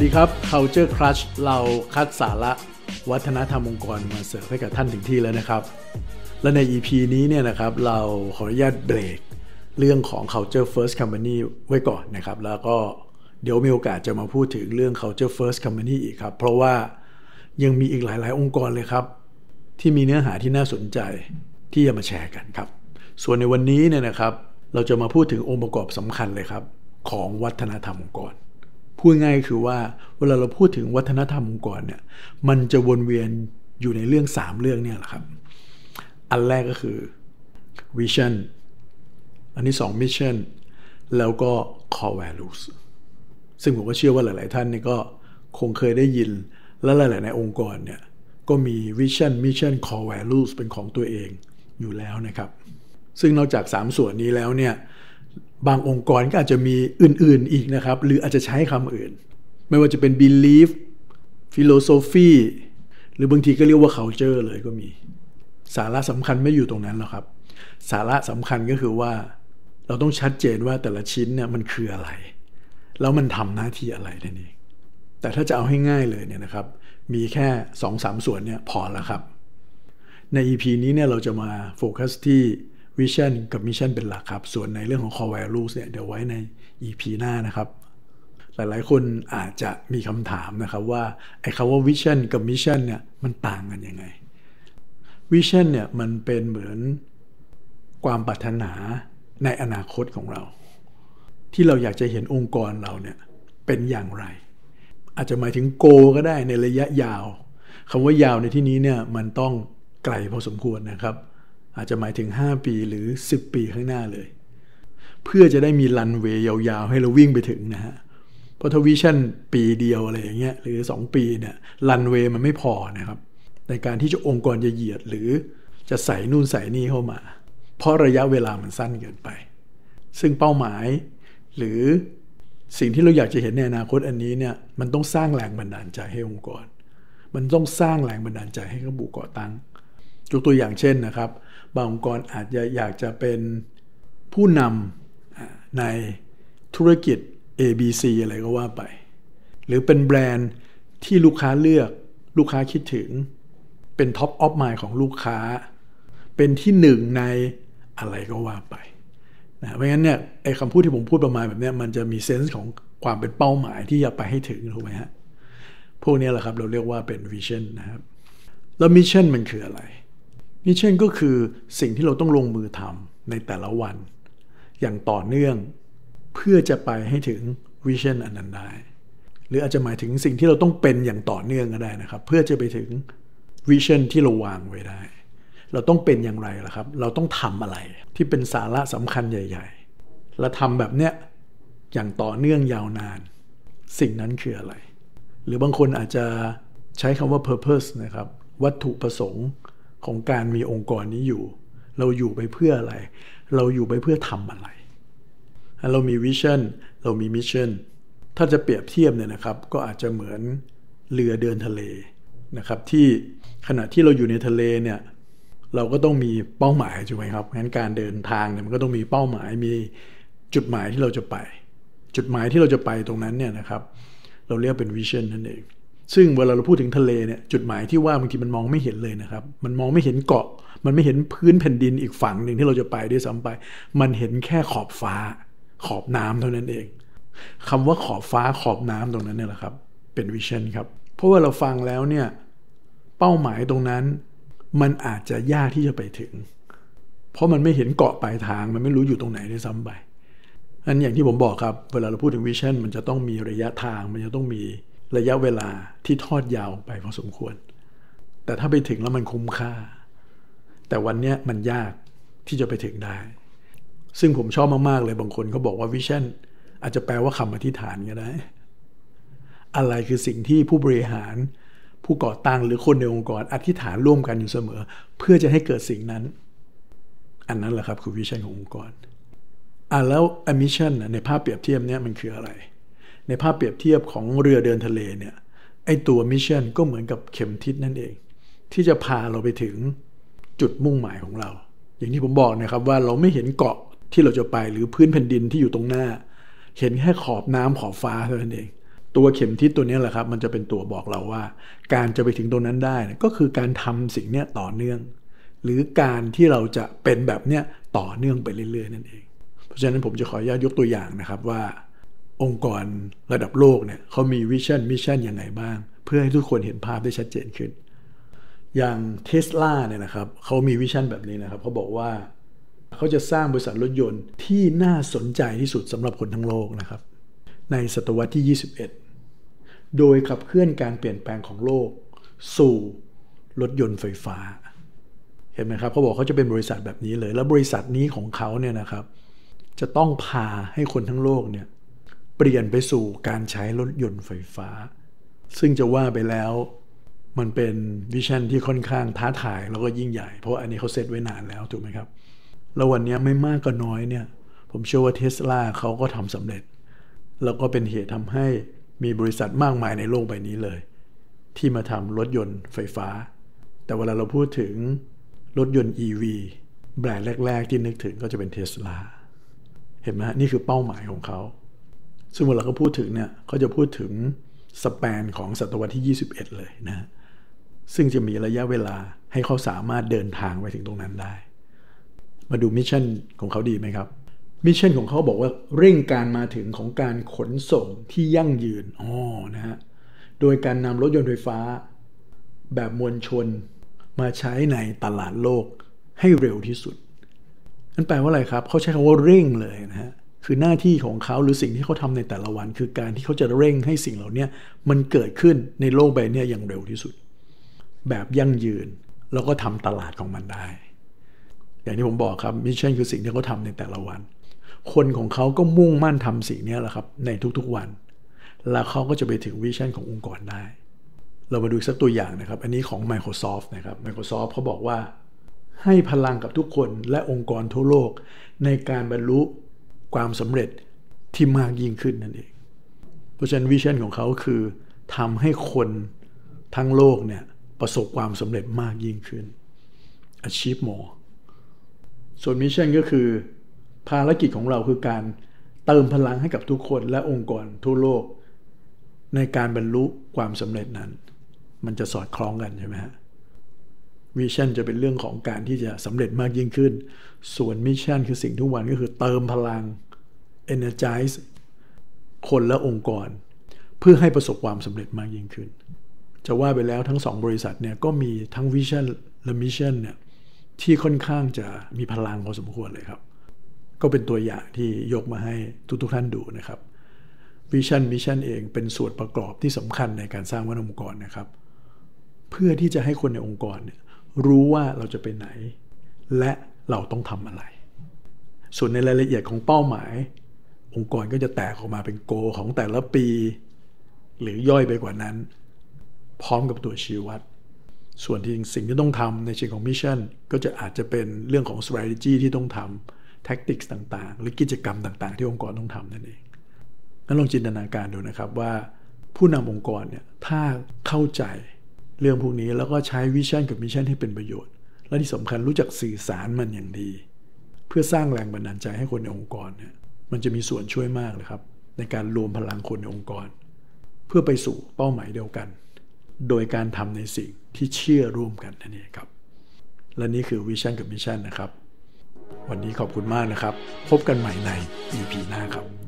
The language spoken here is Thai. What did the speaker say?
วัสดีครับ Culture Crush เราคัดสาระวัฒนธรรมองค์กรมาเสิร์ฟให้กับท่านถึงที่แล้วนะครับ และใน EP นี้เนี่ยนะครับเราขออนุญาตเบรกเรื่องของ Culture First Company ไว้ก่อนนะครับ แล้วก็เดี๋ยวมีโอกาสจะมาพูดถึงเรื่อง Culture First Company อีกครับ เพราะว่ายังมีอีกหลาย ๆ องค์กรเลยครับ ที่มีเนื้อหาที่น่าสนใจที่จะมาแชร์กันครับ ส่วนในวันนี้เนี่ยนะครับ เราจะมาพูดถึงองค์ประกอบสำคัญเลยครับ ของวัฒนธรรมองค์กร พูดง่ายคือว่าเวลาเราพูดถึงวัฒนธรรมองค์กรเนี่ยมันจะวนเวียนอยู่ในเรื่อง 3 เรื่องเนี่ยแหละครับ อันแรกก็คือ vision อันที่2 mission แล้วก็ core values ซึ่งผมก็เชื่อว่าหลาย ๆ ท่านนี่ก็คงเคยได้ยิน และหลาย ๆ ในองค์กรเนี่ยก็มี vision mission core values เป็นของตัวเองอยู่แล้วนะครับ ซึ่งนอกจาก 3 ส่วนนี้แล้วเนี่ย บางองค์กรก็อาจจะมีอื่นๆอีกนะครับ หรืออาจจะใช้คำอื่น ไม่ว่าจะเป็น belief philosophy หรือบางทีก็เรียกว่า culture เลยก็มี สาระสำคัญไม่อยู่ตรงนั้นหรอกครับ สาระสำคัญก็คือว่า เราต้องชัดเจนว่าแต่ละชิ้นเนี่ยมันคืออะไร แล้วมันทำหน้าที่อะไรนั่นเองแต่ถ้าจะเอาให้ง่ายเลยเนี่ยนะครับ มีแค่2อสามส่วนเนี่ยพอแล้วครับ ใน EP นี้เนี่ยเราจะมาโฟกัสที่ Vision กับ Mission เป็นหลักครับ ส่วนในเรื่องของ Core Values เนี่ยเดี๋ยวไว้ใน EP หน้านะครับ หลายๆ คนอาจจะมีคำถามนะครับว่าไอ้คำว่า Vision กับ Mission เนี่ยมันต่างกันยังไง Vision เนี่ยมันเป็นเหมือนความปรารถนาในอนาคตของเรา ที่เราอยากจะเห็นองค์กรเราเนี่ยเป็นอย่างไร อาจจะหมายถึงโกก็ได้ในระยะยาวคำว่ายาวในที่นี้เนี่ยมันต้องไกลพอสมควรนะครับ อาจจะหมายถึง 5 ปีหรือ 10 ปีข้างหน้าเลย เพื่อจะได้มีรันเวย์ยาวๆ ให้เราวิ่งไปถึงนะฮะเพราะทวิชั่นปีเดียวอะไรอย่างเงี้ยหรือ 2 ปีเนี่ยรันเวย์มันไม่พอนะครับ ในการที่จะองค์กรจะเหยียดหรือจะใส่นู่นใส่นี่เข้ามา เพราะระยะเวลามันสั้นเกินไป ซึ่งเป้าหมายหรือสิ่งที่เราอยากจะเห็นในอนาคตอันนี้เนี่ยมันต้องสร้างแรงบันดาลใจให้องค์กร มันต้องสร้างแรงบันดาลใจให้กับบุก่อตั้งยกตัวอย่างเช่นนะครับ บางองค์กรอาจจะอยากจะเป็นผู้นำในธุรกิจ ABC อะไรก็ว่าไป หรือเป็นแบรนด์ที่ลูกค้าเลือกลูกค้าคิดถึง เป็นท็อปออฟไมล์ของลูกค้า เป็นที่หนึ่งในอะไรก็ว่าไปนะเพราะงั้นเนี่ยไอ้คำพูดที่ผมพูดประมาณแบบนี้มันจะมี sense ของความเป็นเป้าหมายที่จะไปให้ถึงถูกไหมฮะพวกนี้แหละครับเราเรียกว่าเป็น vision นะครับแล้ว mission มันคืออะไร mission ก็คือสิ่งที่เราต้องลงมือทำในแต่ละวัน อย่างต่อเนื่องเพื่อจะไปให้ถึง vision อันนั้นได้ หรืออาจจะหมายถึงสิ่งที่เราต้องเป็นอย่างต่อเนื่องก็ได้นะครับ เพื่อจะไปถึงvision ที่เราวางไว้ได้ เราต้องเป็นอย่างไรล่ะครับ เราต้องทำอะไรที่เป็นสาระสำคัญใหญ่ ๆ และทำแบบเนี้ยอย่างต่อเนื่องยาวนาน สิ่งนั้นคืออะไร หรือบางคนอาจจะใช้คำว่า purpose นะครับ วัตถุประสงค์ ของการมีองค์กรนี้อยู่ เราอยู่ไปเพื่ออะไร เราอยู่ไปเพื่อทำอะไร เรามี vision เรามี mission ถ้าจะเปรียบเทียบเนี่ยนะครับ ก็อาจจะเหมือนเรือเดินทะเลนะครับที่ขณะที่เราอยู่ในทะเลเนี่ยเราก็ต้องมีเป้าหมายใช่ไหมครับงั้นการเดินทางเนี่ยมันก็ต้องมีเป้าหมายมีจุดหมายที่เราจะไป จุดหมายที่เราจะไปตรงนั้นเนี่ยนะครับ เราเรียกเป็นวิชั่นนั่นเอง ซึ่งเวลาเราพูดถึงทะเลเนี่ยจุดหมายที่ว่าบางทีมันมองไม่เห็นเลยนะครับ มันมองไม่เห็นเกาะ มันไม่เห็นพื้นแผ่นดินอีกฝั่งหนึ่งที่เราจะไปด้วยซ้ำไป มันเห็นแค่ขอบฟ้า ขอบน้ำเท่านั้นเองคำว่าขอบฟ้าขอบน้ำตรงนั้นเนี่ยแหละครับ เป็นวิชั่นครับ เพราะว่าเราฟังแล้วเนี่ยเป้าหมายตรงนั้น มันอาจจะยากที่จะไปถึง เพราะมันไม่เห็นเกาะปลายทางมันไม่รู้อยู่ตรงไหนด้วยซ้ำไปอันอย่างที่ผมบอกครับ เวลาเราพูดถึงวิชั่นมันจะต้องมีระยะทางมันจะต้องมี ระยะเวลาที่ทอดยาวไปพอสมควร แต่ถ้าไปถึงแล้วมันคุ้มค่า แต่วันนี้มันยากที่จะไปถึงได้ ซึ่งผมชอบมาก ๆ เลยบางคนเขาบอกว่า vision อาจจะแปลว่าคำอธิษฐานก็ได้ อะไรคือสิ่งที่ผู้บริหาร ผู้ก่อตั้งหรือคนในองค์กรอธิษฐานร่วมกันอยู่เสมอ เพื่อจะให้เกิดสิ่งนั้น อันนั้นแหละครับคือ vision ขององค์กรอะแล้ว mission ในภาพเปรียบเทียบเนี่ยมันคืออะไร ในภาพเปรียบเทียบของเรือเดินทะเลเนี่ยไอตัว mission ก็เหมือนกับเข็มทิศนั่นเอง ที่จะพาเราไปถึงจุดมุ่งหมายของเรา อย่างที่ผมบอกนะครับว่าเราไม่เห็นเกาะที่เราจะไปหรือพื้นแผ่นดินที่อยู่ตรงหน้า เห็นแค่ขอบน้ำขอบฟ้าเท่านั้นเอง ตัวเข็มทิศตัวนี้แหละครับ มันจะเป็นตัวบอกเราว่า การจะไปถึงตรงนั้นได้ก็คือการทำสิ่งนี้ต่อเนื่อง หรือการที่เราจะเป็นแบบเนี้ยต่อเนื่องไปเรื่อยๆนั่นเอง เพราะฉะนั้นผมจะขออนุญาตยกตัวอย่างนะครับว่า องค์กรระดับโลกเนี่ยเขามี vision mission ยังไงบ้าง เพื่อให้ทุกคนเห็นภาพได้ชัดเจนขึ้น อย่างเทสลาเนี่ยนะครับเขามีวิชั่นแบบนี้นะครับเขาบอกว่าเขาจะสร้างบริษัทรถยนต์ที่น่าสนใจที่สุดสำหรับคนทั้งโลกนะครับ ในศตวรรษที่ 21 โดยขับเคลื่อนการเปลี่ยนแปลงของโลก สู่รถยนต์ไฟฟ้า เห็นไหมครับเขาบอกเขาจะเป็นบริษัทแบบนี้เลย แล้วบริษัทนี้ของเขาเนี่ยนะครับ จะต้องพาให้คนทั้งโลกเนี่ย เปลี่ยนไปสู่การใช้รถยนต์ไฟฟ้า ซึ่งจะว่าไปแล้วมันเป็นวิชั่นที่ค่อนข้างท้าทายแล้วก็ยิ่งใหญ่ เพราะอันนี้เขาเซตไว้นานแล้วถูกไหมครับ แล้ววันนี้ไม่มากก็น้อยเนี่ย ผมเชื่อว่าเทสลาเขาก็ทำสำเร็จ แล้วก็เป็นเหตุทำให้มีบริษัทมากมายในโลกใบนี้เลย ที่มาทำรถยนต์ไฟฟ้า แต่เวลาเราพูดถึงรถยนต์ EV แบรนด์แรก ๆ ที่นึกถึงก็จะเป็นเทสลาเห็นไหมนี่คือเป้าหมายของเขา ซึ่งเวลาเขาพูดถึงเนี่ยเขาจะพูดถึง span ของศตวรรษที่ 21 เลยนะซึ่งจะมีระยะเวลาให้เขาสามารถเดินทางไปถึงตรงนั้นได้ มาดู mission ของเขาดีไหมครับ mission ของเขาบอกว่าเร่งการมาถึงของการขนส่งที่ยั่งยืนอ๋อนะฮะโดยการนำรถยนต์ไฟฟ้า แบบมวลชนมาใช้ในตลาดโลกให้เร็วที่สุด นั่นแปลว่าอะไรครับ เขาใช้คำว่าเร่งเลยนะฮะ คือหน้าที่ของเขาหรือสิ่งที่เขาทำในแต่ละวัน คือการที่เขาจะเร่งให้สิ่งเหล่านี้มันเกิดขึ้นในโลกใบนี้อย่างเร็วที่สุด แบบยั่งยืนแล้วก็ทำตลาดของมันได้ อย่างที่ผมบอกครับ mission คือสิ่งที่เขาทำในแต่ละวัน คนของเขาก็มุ่งมั่นทำสิ่งนี้แหละครับในทุกๆวัน แล้วเขาก็จะไปถึง vision ขององค์กรได้ เรามาดูสักตัวอย่างนะครับ อันนี้ของ Microsoft นะครับ Microsoft เขาบอกว่าให้พลังกับทุกคนและองค์กรทั่วโลก ในการบรรลุ ความสำเร็จที่มากยิ่งขึ้นนั่นเอง เพราะฉะนั้น vision ของเขาคือทำให้คนทั้งโลกเนี่ยประสบความสำเร็จมากยิ่งขึ้น achieve more ส่วน mission ก็คือ ภารกิจของเราคือการเติมพลังให้กับทุกคนและองค์กรทั่วโลก ในการบรรลุความสำเร็จนั้น มันจะสอดคล้องกันใช่ไหมฮะ vision จะเป็นเรื่องของการที่จะสำเร็จมากยิ่งขึ้น ส่วน mission คือสิ่งทุกวันก็คือเติมพลัง energize คนและองค์กร เพื่อให้ประสบความสำเร็จมากยิ่งขึ้น จะว่าไปแล้วทั้งสองบริษัทเนี่ยก็มีทั้ง vision และ mission เนี่ยที่ค่อนข้างจะมีพลังพอสมควรเลยครับ ก็เป็นตัวอย่างที่ยกมาให้ทุกๆท่านดูนะครับ vision mission เองเป็นส่วนประกอบที่สำคัญในการสร้างวัฒนธรรมองค์กรนะครับ เพื่อที่จะให้คนในองค์กรเนี่ย รู้ว่าเราจะไปไหน และเราต้องทำอะไร ส่วนในรายละเอียดของเป้าหมาย องค์กรก็จะแตกออกมาเป็น goal ของแต่ละปี หรือย่อยไปกว่านั้น พร้อมกับตัวชี้วัด ส่วนที่สิ่งที่ต้องทำในเชิงของ mission ก็จะอาจจะเป็นเรื่องของ strategy ที่ต้องทำ tactics ต่างๆ หรือกิจกรรมต่าง ๆ ที่องค์กรต้องทำนั่นเองนั้นลองจินตนาการดูนะครับว่าผู้นำองค์กรเนี่ยถ้าเข้าใจ เรื่องพวกนี้แล้วก็ใช้ vision กับ mission ให้เป็นประโยชน์ และที่สำคัญรู้จักสื่อสารมันอย่างดี เพื่อสร้างแรงบันดาลใจให้คนในองค์กรเนี่ยมันจะมีส่วนช่วยมากเลยครับ ในการรวมพลังคนในองค์กร เพื่อไปสู่เป้าหมายเดียวกัน โดยการทำในสิ่งที่เชื่อร่วมกันนั่นเองครับ และนี่คือ vision กับ mission นะครับ วันนี้ขอบคุณมากนะครับ พบกันใหม่ใน EP หน้าครับ